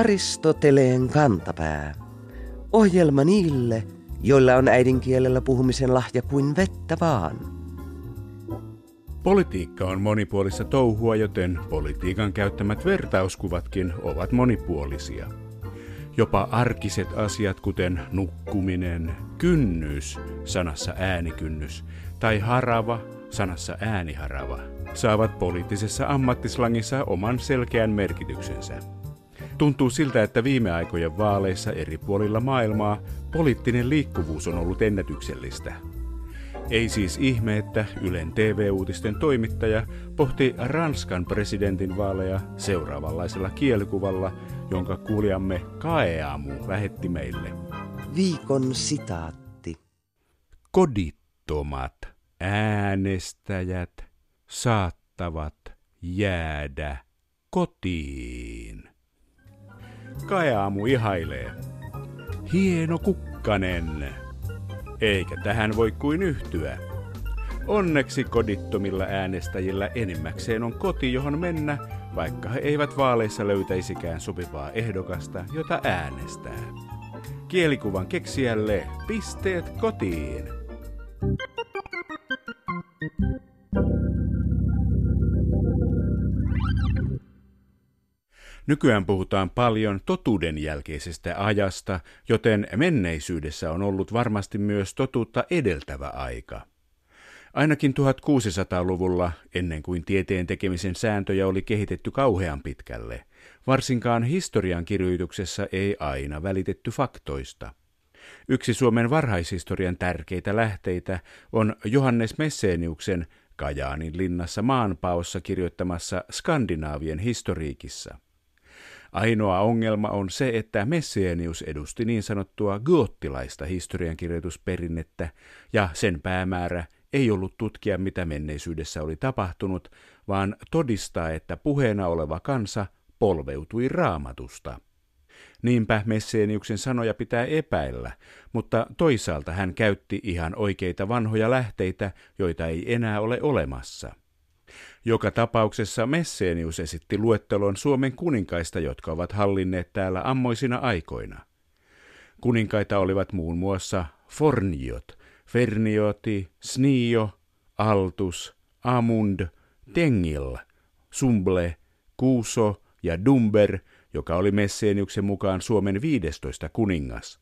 Aristoteleen kantapää. Ohjelma niille, joilla on äidinkielellä puhumisen lahja kuin vettä vaan. Politiikka on monipuolista touhua, joten politiikan käyttämät vertauskuvatkin ovat monipuolisia. Jopa arkiset asiat kuten nukkuminen, kynnys sanassa äänikynnys tai harava sanassa ääniharava saavat poliittisessa ammattislangissa oman selkeän merkityksensä. Tuntuu siltä, että viime aikojen vaaleissa eri puolilla maailmaa poliittinen liikkuvuus on ollut ennätyksellistä. Ei siis ihme, että Ylen TV-uutisten toimittaja pohti Ranskan presidentin vaaleja seuraavanlaisella kielikuvalla, jonka kuulijamme Kaeamu lähetti meille. Viikon sitaatti. Kodittomat äänestäjät saattavat jäädä kotiin. Kaeamu ihailee. Hieno kukkanen. Eikä tähän voi kuin yhtyä. Onneksi kodittomilla äänestäjillä enimmäkseen on koti, johon mennä, vaikka he eivät vaaleissa löytäisikään sopivaa ehdokasta, jota äänestää. Kielikuvan keksijälle pisteet kotiin. Nykyään puhutaan paljon totuuden jälkeisestä ajasta, joten menneisyydessä on ollut varmasti myös totuutta edeltävä aika. Ainakin 1600-luvulla, ennen kuin tieteen tekemisen sääntöjä oli kehitetty kauhean pitkälle, varsinkaan historian kirjoituksessa ei aina välitetty faktoista. Yksi Suomen varhaishistorian tärkeitä lähteitä on Johannes Messeniuksen Kajaanin linnassa maanpaossa kirjoittamassa Skandinaavien historiikissa – Ainoa ongelma on se, että Messienius edusti niin sanottua goottilaista historiankirjoitusperinnettä, ja sen päämäärä ei ollut tutkia, mitä menneisyydessä oli tapahtunut, vaan todistaa, että puheena oleva kansa polveutui raamatusta. Niinpä Messieniuksen sanoja pitää epäillä, mutta toisaalta hän käytti ihan oikeita vanhoja lähteitä, joita ei enää ole olemassa. Joka tapauksessa Messenius esitti luettelon Suomen kuninkaista, jotka ovat hallinneet täällä ammoisina aikoina. Kuninkaita olivat muun muassa Forniot, Fernioti, Snio, Altus, Amund, Tengil, Sumble, Kuuso ja Dumber, joka oli Messeniuksen mukaan Suomen 15 kuningas.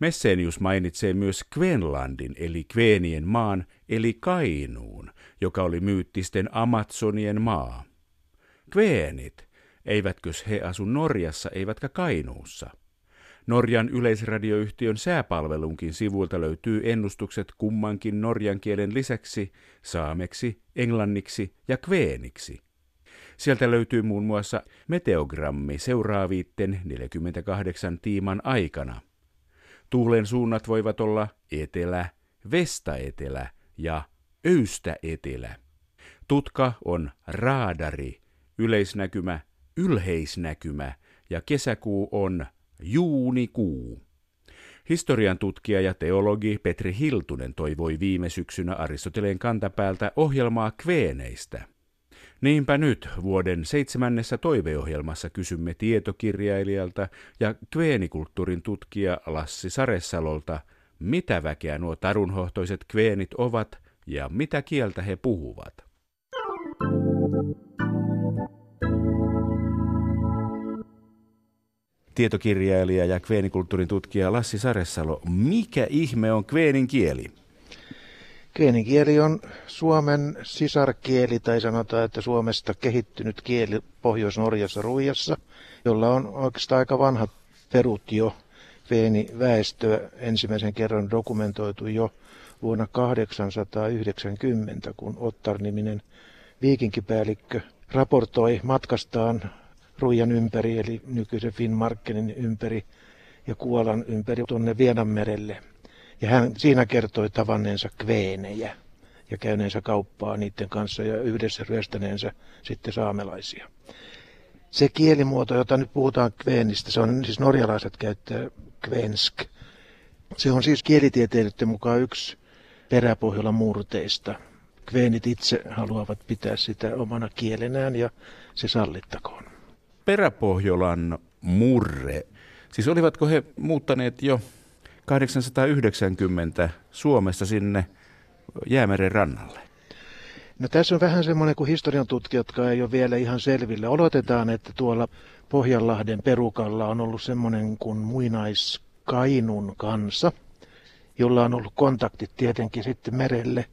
Messenius mainitsee myös Kvenlandin eli Kveenien maan eli Kainuun, joka oli myyttisten Amazonien maa. Kveenit, eivätkös he asu Norjassa eivätkä Kainuussa? Norjan yleisradioyhtiön sääpalvelunkin sivuilta löytyy ennustukset kummankin norjan kielen lisäksi saameksi, englanniksi ja kveeniksi. Sieltä löytyy muun muassa meteogrammi seuraaviitten 48 tiiman aikana. Tuulen suunnat voivat olla etelä, vestaetelä ja öystäetelä. Tutka on raadari, yleisnäkymä, ylheisnäkymä ja kesäkuu on juunikuu. Historian tutkija ja teologi Petri Hiltunen toivoi viime syksynä Aristoteleen kantapäältä ohjelmaa kveeneistä – Niinpä nyt vuoden seitsemännessä toiveohjelmassa kysymme tietokirjailijalta ja kveenikulttuurin tutkija Lassi Saressalolta, mitä väkeä nuo tarunhohtoiset kveenit ovat ja mitä kieltä he puhuvat. Tietokirjailija ja kveenikulttuurin tutkija Lassi Saressalo, mikä ihme on kveenin kieli? Kieli on Suomen sisarkieli, tai sanotaan, että Suomesta kehittynyt kieli Pohjois-Norjassa Ruijassa, jolla on oikeastaan aika vanhat perut jo. Veeni väestöä ensimmäisen kerran dokumentoitu jo vuonna 890, kun Ottar-niminen viikinkipäällikkö raportoi matkastaan Ruijan ympäri, eli nykyisen Finnmarkenin ympäri ja Kuolan ympäri tuonne Vienanmerelle – ja hän siinä kertoi tavanneensa kveenejä ja käyneensä kauppaa niiden kanssa ja yhdessä ryöstäneensä sitten saamelaisia. Se kielimuoto, jota nyt puhutaan kveenistä, se on siis norjalaiset käyttää kvensk. Se on siis kielitieteilijöiden mukaan yksi peräpohjola murteista. Kveenit itse haluavat pitää sitä omana kielenään ja se sallittakoon. Peräpohjolan murre. Siis olivatko he muuttaneet jo 890 Suomesta sinne Jäämeren rannalle? No tässä on vähän semmoinen kuin historian tutkijat, jotka ei ole vielä ihan selville. Odotetaan, että tuolla Pohjanlahden perukalla on ollut semmoinen kuin muinaiskainun kansa, jolla on ollut kontaktit tietenkin sitten merelle.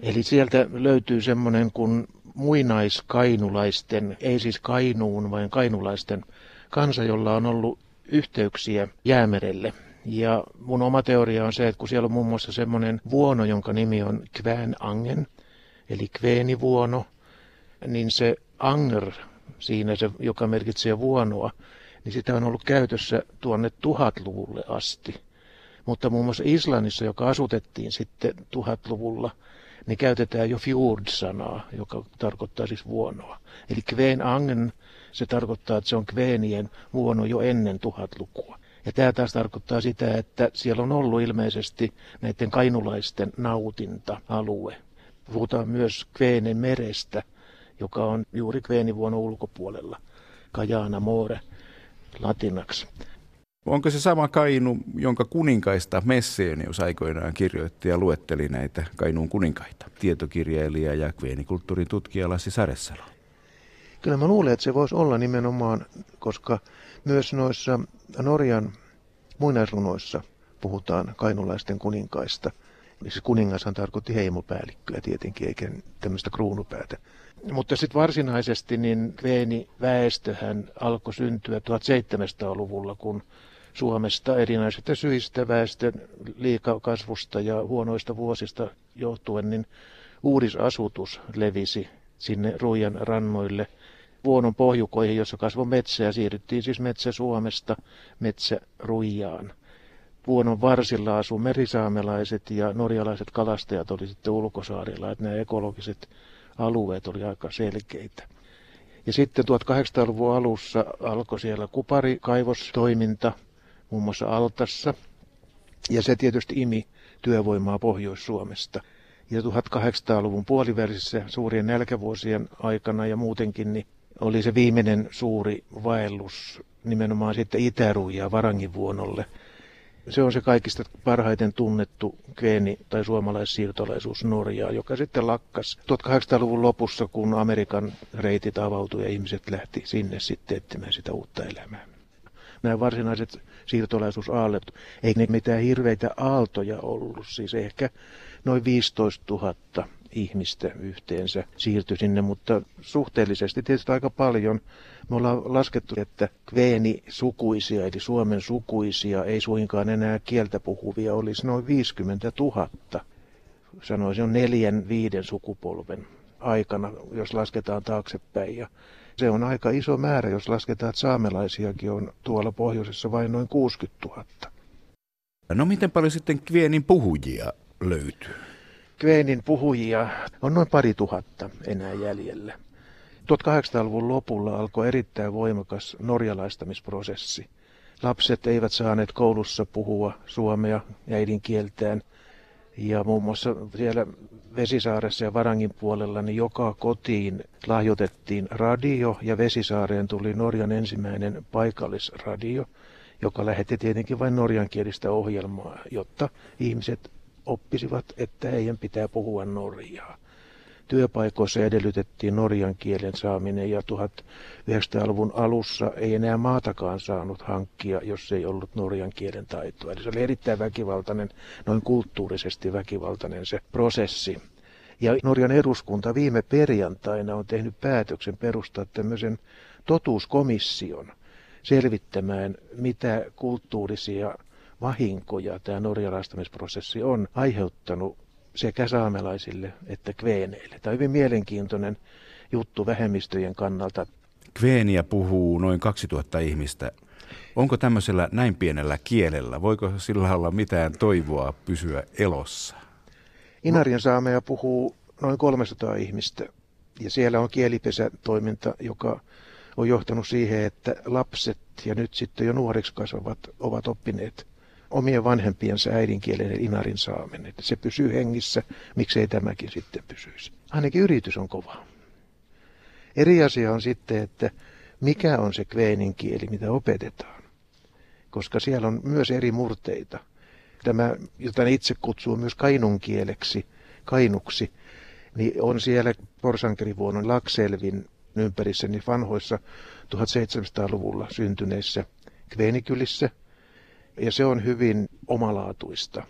Eli sieltä löytyy semmoinen kuin muinaiskainulaisten, ei siis Kainuun, vaan kainulaisten kansa, jolla on ollut yhteyksiä jäämerelle. Ja mun oma teoria on se, että kun siellä on muun muassa semmoinen vuono, jonka nimi on Kvään Angen, eli kveenivuono, niin se anger siinä, se, joka merkitsee vuonoa, niin sitä on ollut käytössä tuonne tuhatluvulle asti. Mutta muun muassa Islannissa, joka asutettiin sitten tuhatluvulla, niin käytetään jo fjord-sanaa, joka tarkoittaa siis vuonoa. Eli kveen angen, se tarkoittaa, että se on kveenien vuono jo ennen tuhatlukua. Ja tämä taas tarkoittaa sitä, että siellä on ollut ilmeisesti näiden kainulaisten nautinta-alue. Puhutaan myös Kveenen merestä, joka on juuri Kveenivuonon ulkopuolella, Kajaana Moore latinaksi. Onko se sama Kainu, jonka kuninkaista Messenius aikoinaan kirjoitti ja luetteli näitä Kainuun kuninkaita? Tietokirjailija ja kveenikulttuurin tutkija Lassi Saressalo. Kyllä mä luulen, että se voisi olla nimenomaan, koska myös noissa Norjan muinaisrunoissa puhutaan kainulaisten kuninkaista. Siis kuningashan tarkoitti heimopäällikköä tietenkin, eikä tämmöistä kruunupäätä. Mutta sitten varsinaisesti niin Kveeni väestöhän alkoi syntyä 1700-luvulla, kun Suomesta erinäisistä syistä väestön liikakasvusta ja huonoista vuosista johtuen, niin uudisasutus levisi sinne Ruijan rannoille vuonon pohjukoihin, jossa kasvoi metsä ja siirryttiin siis metsä Suomesta metsä Ruijaan. Vuonon varsilla asuu merisaamelaiset ja norjalaiset kalastajat oli sitten ulkosaarilla, että nämä ekologiset alueet oli aika selkeitä. Ja sitten 1800-luvun alussa alkoi siellä kuparikaivostoiminta, muun muassa Altassa, ja se tietysti imi työvoimaa Pohjois-Suomesta. Ja 1800-luvun puolivälissä suurien nälkävuosien aikana ja muutenkin niin oli se viimeinen suuri vaellus nimenomaan sitten Itäruja Varangivuonolle. Se on se kaikista parhaiten tunnettu geeni- tai suomalaissiirtolaisuus Norjaa, joka sitten lakkas 1800-luvun lopussa, kun Amerikan reitit avautui ja ihmiset lähti sinne sitten etsimään sitä uutta elämää. Nämä varsinaiset siirtolaisuusaallet, ei ne mitään hirveitä aaltoja ollut, siis ehkä noin 15 000 ihmistä yhteensä siirtyi sinne, mutta suhteellisesti tietysti aika paljon. Me ollaan laskettu, että Kveeni-sukuisia, eli Suomen sukuisia, ei suinkaan enää kieltä puhuvia, olisi noin 50 000. Sanoisin on neljän, viiden sukupolven aikana, jos lasketaan taaksepäin. Ja se on aika iso määrä, jos lasketaan, että saamelaisiakin on tuolla pohjoisessa vain noin 60 000. No miten paljon sitten Kveenin puhujia löytyy? Kveenin puhujia on noin pari tuhatta enää jäljellä. 1800-luvun lopulla alkoi erittäin voimakas norjalaistamisprosessi. Lapset eivät saaneet koulussa puhua suomea äidinkieltään. Ja muun muassa siellä Vesisaaressa ja Varangin puolella niin joka kotiin lahjoitettiin radio ja Vesisaareen tuli Norjan ensimmäinen paikallisradio, joka lähetti tietenkin vain norjankielistä ohjelmaa, jotta ihmiset oppisivat, että heidän pitää puhua norjaa. Työpaikoissa edellytettiin norjan kielen saaminen ja 1900-luvun alussa ei enää maatakaan saanut hankkia, jos ei ollut norjan kielen taitoa. Eli se oli erittäin väkivaltainen, noin kulttuurisesti väkivaltainen se prosessi. Ja Norjan eduskunta viime perjantaina on tehnyt päätöksen perustaa tämmöisen totuuskomission selvittämään, mitä kulttuurisia vahinkoja tämä norjalaistamisprosessi on aiheuttanut sekä saamelaisille että kveeneille. Tämä on hyvin mielenkiintoinen juttu vähemmistöjen kannalta. Kveeniä puhuu noin 2000 ihmistä. Onko tämmöisellä näin pienellä kielellä, voiko sillä olla mitään toivoa pysyä elossa? Inarien saameja puhuu noin 300 ihmistä ja siellä on kielipesätoiminta, joka on johtanut siihen, että lapset ja nyt sitten jo nuoreksi kasvavat ovat oppineet omien vanhempiensa äidinkielen inarin saaminen. Että se pysyy hengissä, miksei tämäkin sitten pysyisi. Ainakin yritys on kova. Eri asia on sitten, että mikä on se kveenin kieli, mitä opetetaan. Koska siellä on myös eri murteita. Tämä, jota ne itse kutsuu myös kainun kieleksi, kainuksi, niin on siellä porsankerivuonon Lakselvin ympärissä niin vanhoissa 1700-luvulla syntyneissä kveenikylissä. Ja se on hyvin omalaatuista.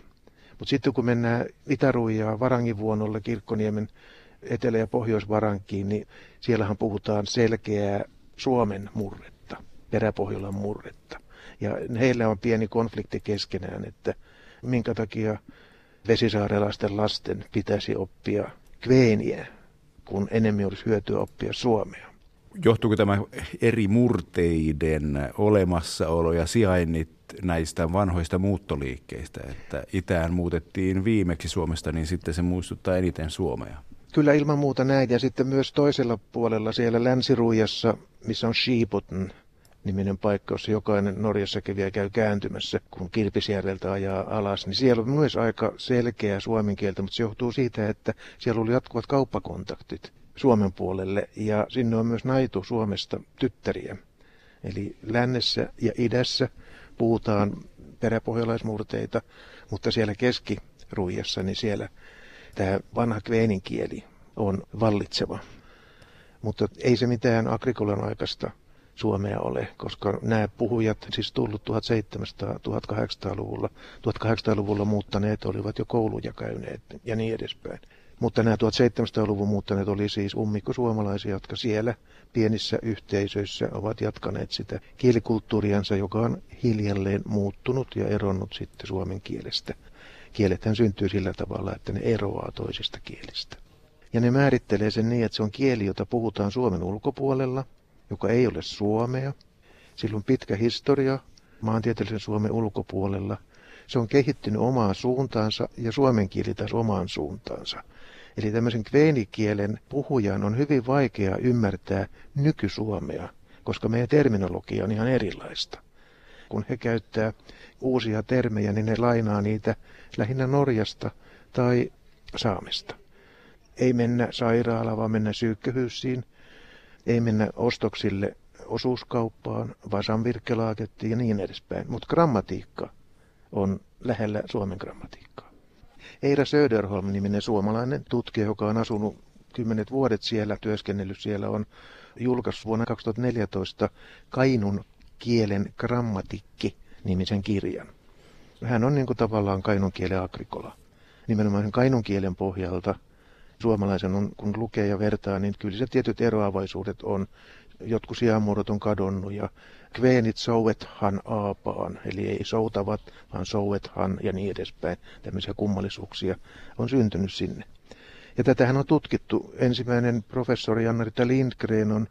Mutta sitten kun mennään Itäruijaa Varangivuonolle Kirkkoniemen Etelä- ja Pohjoisvarankiin, niin siellähän puhutaan selkeää Suomen murretta, Peräpohjolan murretta. Ja heillä on pieni konflikti keskenään, että minkä takia vesisaarelaisten lasten pitäisi oppia kveeniä, kun enemmän olisi hyötyä oppia suomea. Johtuuko tämä eri murteiden olemassaolo ja sijainnit näistä vanhoista muuttoliikkeistä, että itään muutettiin viimeksi Suomesta, niin sitten se muistuttaa eniten Suomea? Kyllä ilman muuta näin. Ja sitten myös toisella puolella siellä Länsiruijassa, missä on Sheepotn niminen paikka, jossa jokainen Norjassa kävijä käy kääntymässä, kun Kilpisjärveltä ajaa alas, niin siellä on myös aika selkeä suomen kieltä, mutta se johtuu siitä, että siellä oli jatkuvat kauppakontaktit Suomen puolelle ja sinne on myös naitu Suomesta tyttäriä. Eli lännessä ja idässä puhutaan peräpohjalaismurteita, mutta siellä keskiruijassa, niin siellä tämä vanha kveenin kieli on vallitseva. Mutta ei se mitään agrikolan aikaista Suomea ole, koska nämä puhujat, siis tullut 1700-1800-luvulla, 1800-luvulla muuttaneet olivat jo kouluja käyneet ja niin edespäin. Mutta nämä 1700-luvun muuttaneet oli siis ummikko-suomalaisia, jotka siellä pienissä yhteisöissä ovat jatkaneet sitä kielikulttuuriansa, joka on hiljalleen muuttunut ja eronnut sitten suomen kielestä. Kielethän syntyy sillä tavalla, että ne eroaa toisista kielistä. Ja ne määrittelee sen niin, että se on kieli, jota puhutaan Suomen ulkopuolella, joka ei ole suomea. Sillä on pitkä historia maantieteellisen Suomen ulkopuolella. Se on kehittynyt omaan suuntaansa ja suomen kieli taas omaan suuntaansa. Eli tämmöisen kveenikielen puhujan on hyvin vaikea ymmärtää nykysuomea, koska meidän terminologia on ihan erilaista. Kun he käyttää uusia termejä, niin ne lainaa niitä lähinnä Norjasta tai Saamesta. Ei mennä sairaalaan, vaan mennä syykköhyssiin. Ei mennä ostoksille osuuskauppaan, vaan samvirkkelaagettiin ja niin edespäin. Mutta grammatiikka on lähellä Suomen grammatiikkaa. Eira Söderholm-niminen suomalainen tutkija, joka on asunut kymmenet vuodet siellä, työskennellyt siellä, on julkaissut vuonna 2014 Kainun kielen grammatikki nimisen kirjan. Hän on niin kuin tavallaan kainun kielen agrikola. Nimenomaan sen kainun kielen pohjalta suomalaisen on, kun lukee ja vertaa, niin kyllä se tietyt eroavaisuudet on. Jotkut sijamuodot on kadonnut ja kveenit souethan aapaan, eli ei soutavat, vaan souethan ja niin edespäin. Tämmöisiä kummallisuuksia on syntynyt sinne. Ja tätähän on tutkittu. Ensimmäinen professori Janna-Rita Lindgren on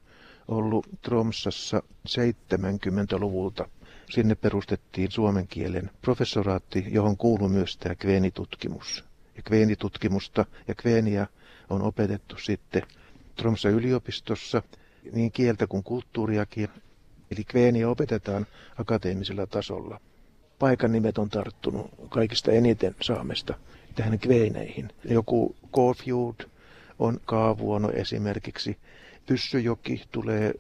ollut Tromsassa 70-luvulta Sinne perustettiin suomen kielen professoraatti, johon kuuluu myös tämä kveenitutkimus. Ja kveenitutkimusta ja kveeniä on opetettu sitten Tromsa yliopistossa niin kieltä kuin kulttuuriakin. Eli kveeniä opetetaan akateemisella tasolla. Paikan nimet on tarttunut kaikista eniten saamesta tähän kveineihin. Joku Caulfield on kaavuono esimerkiksi. Pyssyjoki tulee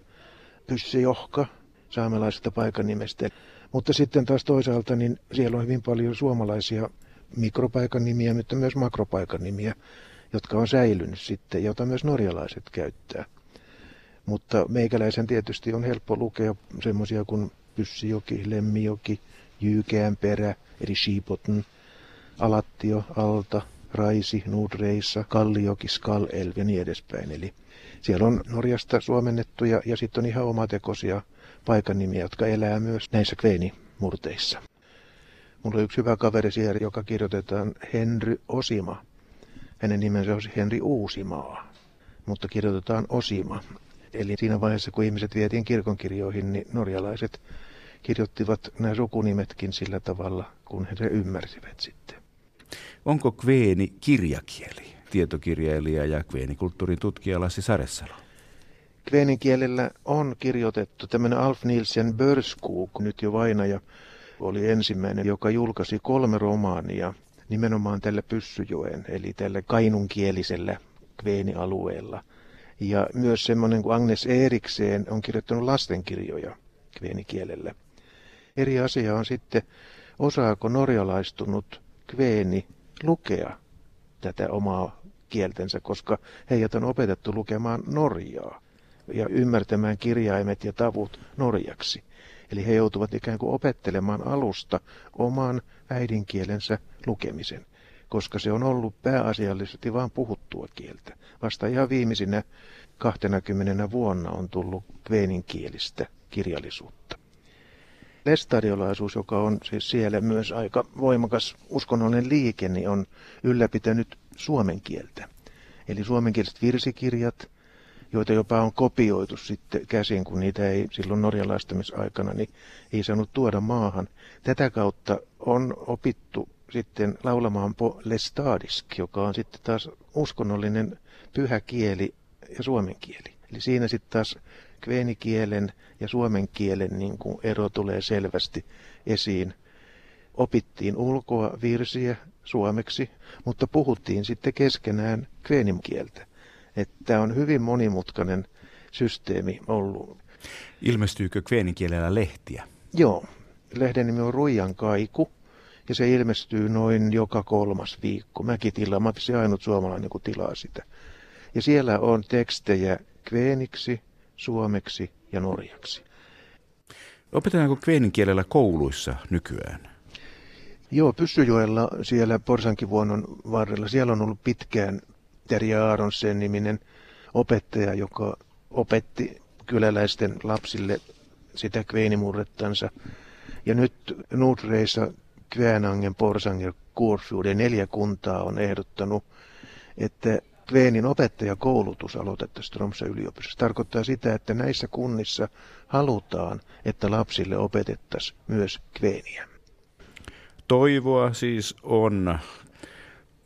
Pyssyjohka saamelaisesta paikan nimestä. Mutta sitten taas toisaalta niin siellä on hyvin paljon suomalaisia mikropaikan nimiä, mutta myös makropaikan nimiä, jotka on säilynyt sitten, jota myös norjalaiset käyttää. Mutta meikäläisen tietysti on helppo lukea semmoisia kuin Pyssijoki, Lemmijoki, Jyykeänperä, eli Shiipotn, Alattio, Alta, Raisi, Nudreissa, Kallioki, Skalelv ja niin edespäin. Eli siellä on Norjasta suomennettuja ja sitten on ihan omatekoisia paikan nimiä, jotka elää myös näissä kveenimurteissa. Mulla on yksi hyvä kaveri siellä, joka kirjoitetaan Henry Osima. Hänen nimensä on Henri Uusimaa, mutta kirjoitetaan Osima. Eli siinä vaiheessa, kun ihmiset vietiin kirkonkirjoihin, niin norjalaiset kirjoittivat nämä sukunimetkin sillä tavalla, kun he se ymmärsivät sitten. Onko kveeni kirjakieli? Tietokirjailija ja kveenikulttuurin tutkija Lassi Saressalo. Kveenin kielellä on kirjoitettu tämmöinen Alf Nielsen Börskuk, nyt jo vainaja, oli ensimmäinen, joka julkaisi kolme romaania nimenomaan tällä Pyssyjoen, eli tällä kainunkielisellä kveenialueella. Ja myös semmoinen kuin Agnes Erikseen on kirjoittanut lastenkirjoja kveenikielellä. Eri asia on sitten, osaako norjalaistunut kveeni lukea tätä omaa kieltensä, koska heidät on opetettu lukemaan norjaa ja ymmärtämään kirjaimet ja tavut norjaksi. Eli he joutuvat ikään kuin opettelemaan alusta oman äidinkielensä lukemisen, koska se on ollut pääasiallisesti vain puhuttua kieltä. Vasta ihan viimeisinä 20 vuonna on tullut kveeninkielistä kirjallisuutta. Lestadiolaisuus, joka on siis siellä myös aika voimakas uskonnollinen liike, niin on ylläpitänyt suomen kieltä. Eli suomenkieliset virsikirjat, joita jopa on kopioitu sitten käsin, kun niitä ei silloin norjalaistamisaikana niin ei saanut tuoda maahan. Tätä kautta on opittu sitten laulamaan po lestadisk, joka on sitten taas uskonnollinen pyhä kieli ja suomen kieli. Eli siinä sitten taas kveenikielen ja suomen kielen niin kuin ero tulee selvästi esiin. Opittiin ulkoa virsiä suomeksi, mutta puhuttiin sitten keskenään kveenin kieltä. Että on hyvin monimutkainen systeemi ollut. Ilmestyykö kveenin kielellä lehtiä? Joo. Lehden nimi on Ruijan kaiku ja se ilmestyy noin joka kolmas viikko. Mäkin tilaan, mä se ainut suomalainen, kun tilaa sitä. Ja siellä on tekstejä kveeniksi, suomeksi ja norjaksi. Opetetaanko kveenin kielellä kouluissa nykyään? Joo, Pyssyjoella siellä Porsankivuonon varrella, siellä on ollut pitkään Terja Aaronsen niminen opettaja, joka opetti kyläläisten lapsille sitä kveenimurrettansa. Ja nyt Nordreissa Kvänangen, Porsanger, Kuorfjord neljä kuntaa on ehdottanut, että Kveenin opettajakoulutus aloitettaisiin Tromsa yliopistossa. Tarkoittaa sitä, että näissä kunnissa halutaan, että lapsille opetettaisiin myös Kveeniä. Toivoa siis on.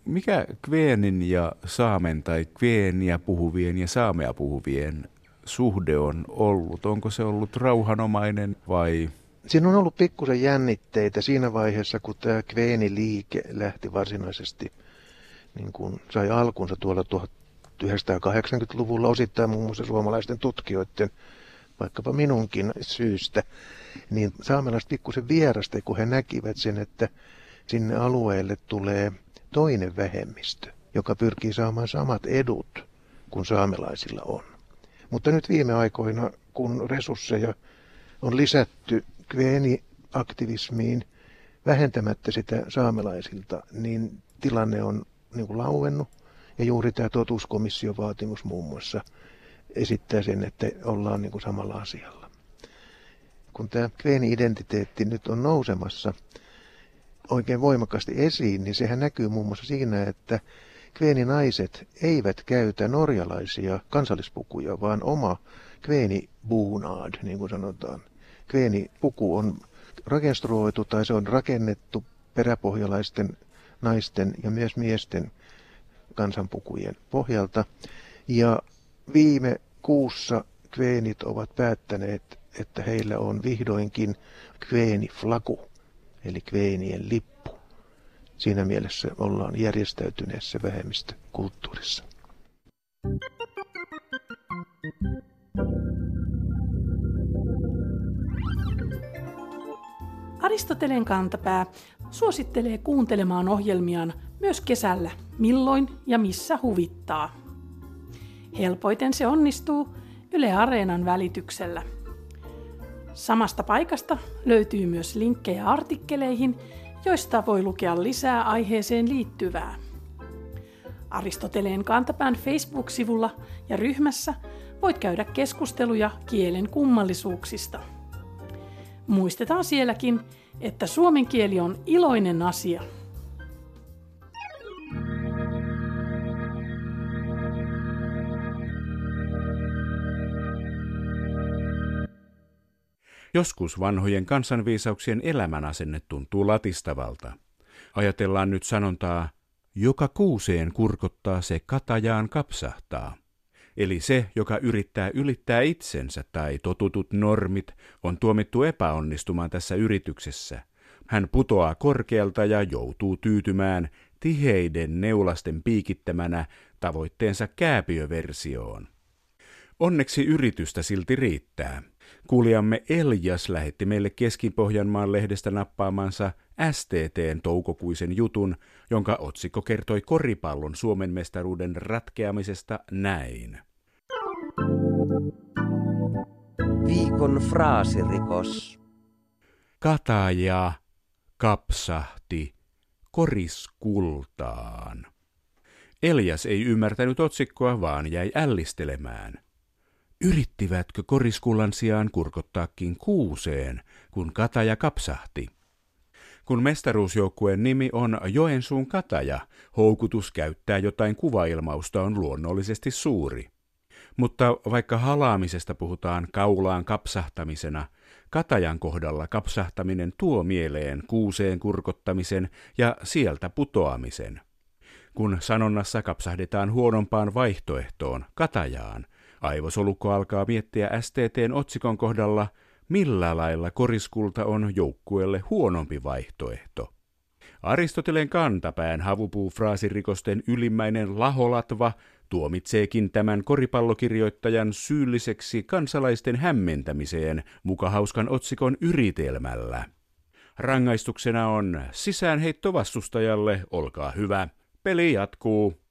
Mikä Kveenin ja Saamen tai Kveeniä puhuvien ja Saamea puhuvien suhde on ollut? Onko se ollut rauhanomainen vai Siinä on ollut pikkusen jännitteitä siinä vaiheessa, kun tämä Kveeni-liike lähti varsinaisesti niin kuin sai alkunsa tuolla 1980-luvulla osittain muun muassa suomalaisten tutkijoiden, vaikkapa minunkin syystä, niin saamelaiset pikkusen vierasta, kun he näkivät sen, että sinne alueelle tulee toinen vähemmistö, joka pyrkii saamaan samat edut kuin saamelaisilla on. Mutta nyt viime aikoina, kun resursseja on lisätty kveeni-aktivismiin vähentämättä sitä saamelaisilta, niin tilanne on niin kuin lauennut. Ja juuri tämä totuuskomission vaatimus muun muassa esittää sen, että ollaan niin kuin samalla asialla. Kun tämä kveeni-identiteetti nyt on nousemassa oikein voimakkaasti esiin, niin sehän näkyy muun muassa siinä, että kveeninaiset eivät käytä norjalaisia kansallispukuja, vaan oma kveeni-buunaad, niin kuin sanotaan. Kveeni-puku on rekonstruoitu tai se on rakennettu peräpohjalaisten naisten ja myös miesten kansanpukujen pohjalta. Ja viime kuussa kveenit ovat päättäneet, että heillä on vihdoinkin kveeniflaku, eli kveenien lippu. Siinä mielessä ollaan järjestäytyneessä vähemmistökulttuurissa. Aristoteleen kantapää suosittelee kuuntelemaan ohjelmiaan myös kesällä, milloin ja missä huvittaa. Helpoiten se onnistuu Yle Areenan välityksellä. Samasta paikasta löytyy myös linkkejä artikkeleihin, joista voi lukea lisää aiheeseen liittyvää. Aristoteleen kantapään Facebook-sivulla ja ryhmässä voit käydä keskusteluja kielen kummallisuuksista. Muistetaan sielläkin, että suomen kieli on iloinen asia. Joskus vanhojen kansanviisauksien elämänasenne tuntuu latistavalta. Ajatellaan nyt sanontaa, joka kuuseen kurkottaa se katajaan kapsahtaa. Eli se, joka yrittää ylittää itsensä tai totutut normit, on tuomittu epäonnistumaan tässä yrityksessä. Hän putoaa korkealta ja joutuu tyytymään tiheiden neulasten piikittämänä tavoitteensa kääpiöversioon. Onneksi yritystä silti riittää. Kuulijamme Eljas lähetti meille Keski-Pohjanmaan lehdestä nappaamansa STTn toukokuisen jutun, jonka otsikko kertoi koripallon Suomen mestaruuden ratkeamisesta näin. Viikon fraasirikos. Kataja kapsahti koriskultaan. Elias ei ymmärtänyt otsikkoa, vaan jäi ällistelemään. Yrittivätkö koriskullan sijaan kurkottaakin kuuseen, kun Kataja kapsahti? Kun mestaruusjoukkueen nimi on Joensuun Kataja, houkutus käyttää jotain kuvailmausta on luonnollisesti suuri. Mutta vaikka halaamisesta puhutaan kaulaan kapsahtamisena, Katajan kohdalla kapsahtaminen tuo mieleen kuuseen kurkottamisen ja sieltä putoamisen. Kun sanonnassa kapsahdetaan huonompaan vaihtoehtoon, katajaan, aivosolukko alkaa miettiä STTn otsikon kohdalla, millä lailla koriskulta on joukkueelle huonompi vaihtoehto. Aristoteleen kantapään havupuu-fraasirikosten ylimmäinen laholatva tuomitseekin tämän koripallokirjoittajan syylliseksi kansalaisten hämmentämiseen mukahauskan otsikon yritelmällä. Rangaistuksena on sisäänheitto vastustajalle, olkaa hyvä. Peli jatkuu.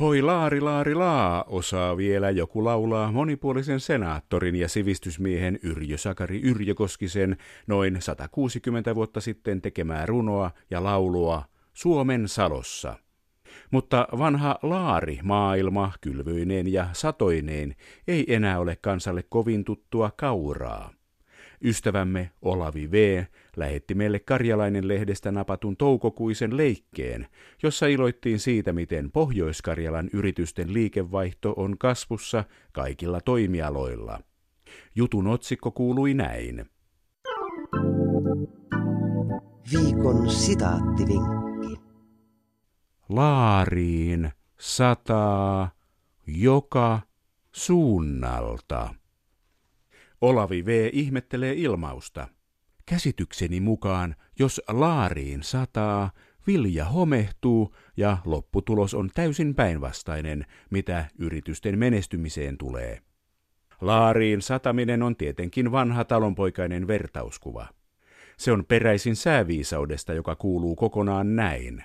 Hoi laari laari laa, osaa vielä joku laulaa monipuolisen senaattorin ja sivistysmiehen Yrjö Sakari Yrjö Koskisen noin 160 vuotta sitten tekemää runoa ja laulua Suomen salossa. Mutta vanha laari maailma kylvyineen ja satoineen ei enää ole kansalle kovin tuttua kauraa. Ystävämme Olavi V. lähetti meille Karjalainen lehdestä napatun toukokuisen leikkeen, jossa iloittiin siitä, miten Pohjois-Karjalan yritysten liikevaihto on kasvussa kaikilla toimialoilla. Jutun otsikko kuului näin. Viikon sitaattivinkki. Laariin sataa joka suunnalta. Olavi V. ihmettelee ilmausta. Käsitykseni mukaan, jos laariin sataa, vilja homehtuu ja lopputulos on täysin päinvastainen, mitä yritysten menestymiseen tulee. Laariin sataminen on tietenkin vanha talonpoikainen vertauskuva. Se on peräisin sääviisaudesta, joka kuuluu kokonaan näin.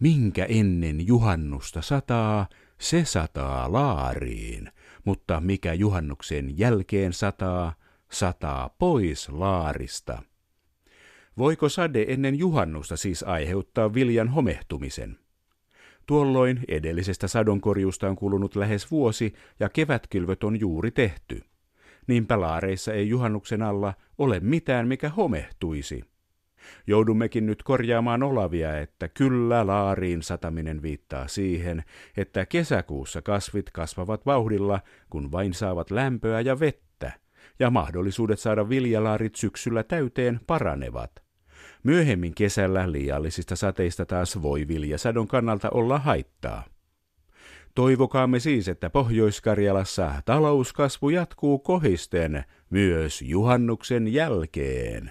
Minkä ennen juhannusta sataa, se sataa laariin, mutta mikä juhannuksen jälkeen sataa, sataa pois laarista. Voiko sade ennen juhannusta siis aiheuttaa viljan homehtumisen? Tuolloin edellisestä sadonkorjuusta on kulunut lähes vuosi ja kevätkylvöt on juuri tehty. Niinpä laareissa ei juhannuksen alla ole mitään, mikä homehtuisi. Joudummekin nyt korjaamaan Olavia, että kyllä laariin sataminen viittaa siihen, että kesäkuussa kasvit kasvavat vauhdilla, kun vain saavat lämpöä ja vettä, ja mahdollisuudet saada viljalaarit syksyllä täyteen paranevat. Myöhemmin kesällä liiallisista sateista taas voi viljasadon kannalta olla haittaa. Toivokaamme siis, että Pohjois-Karjalassa talouskasvu jatkuu kohisten myös juhannuksen jälkeen.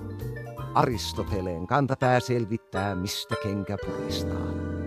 Aristoteleen kantapää selvittää, mistä kenkä puristaa.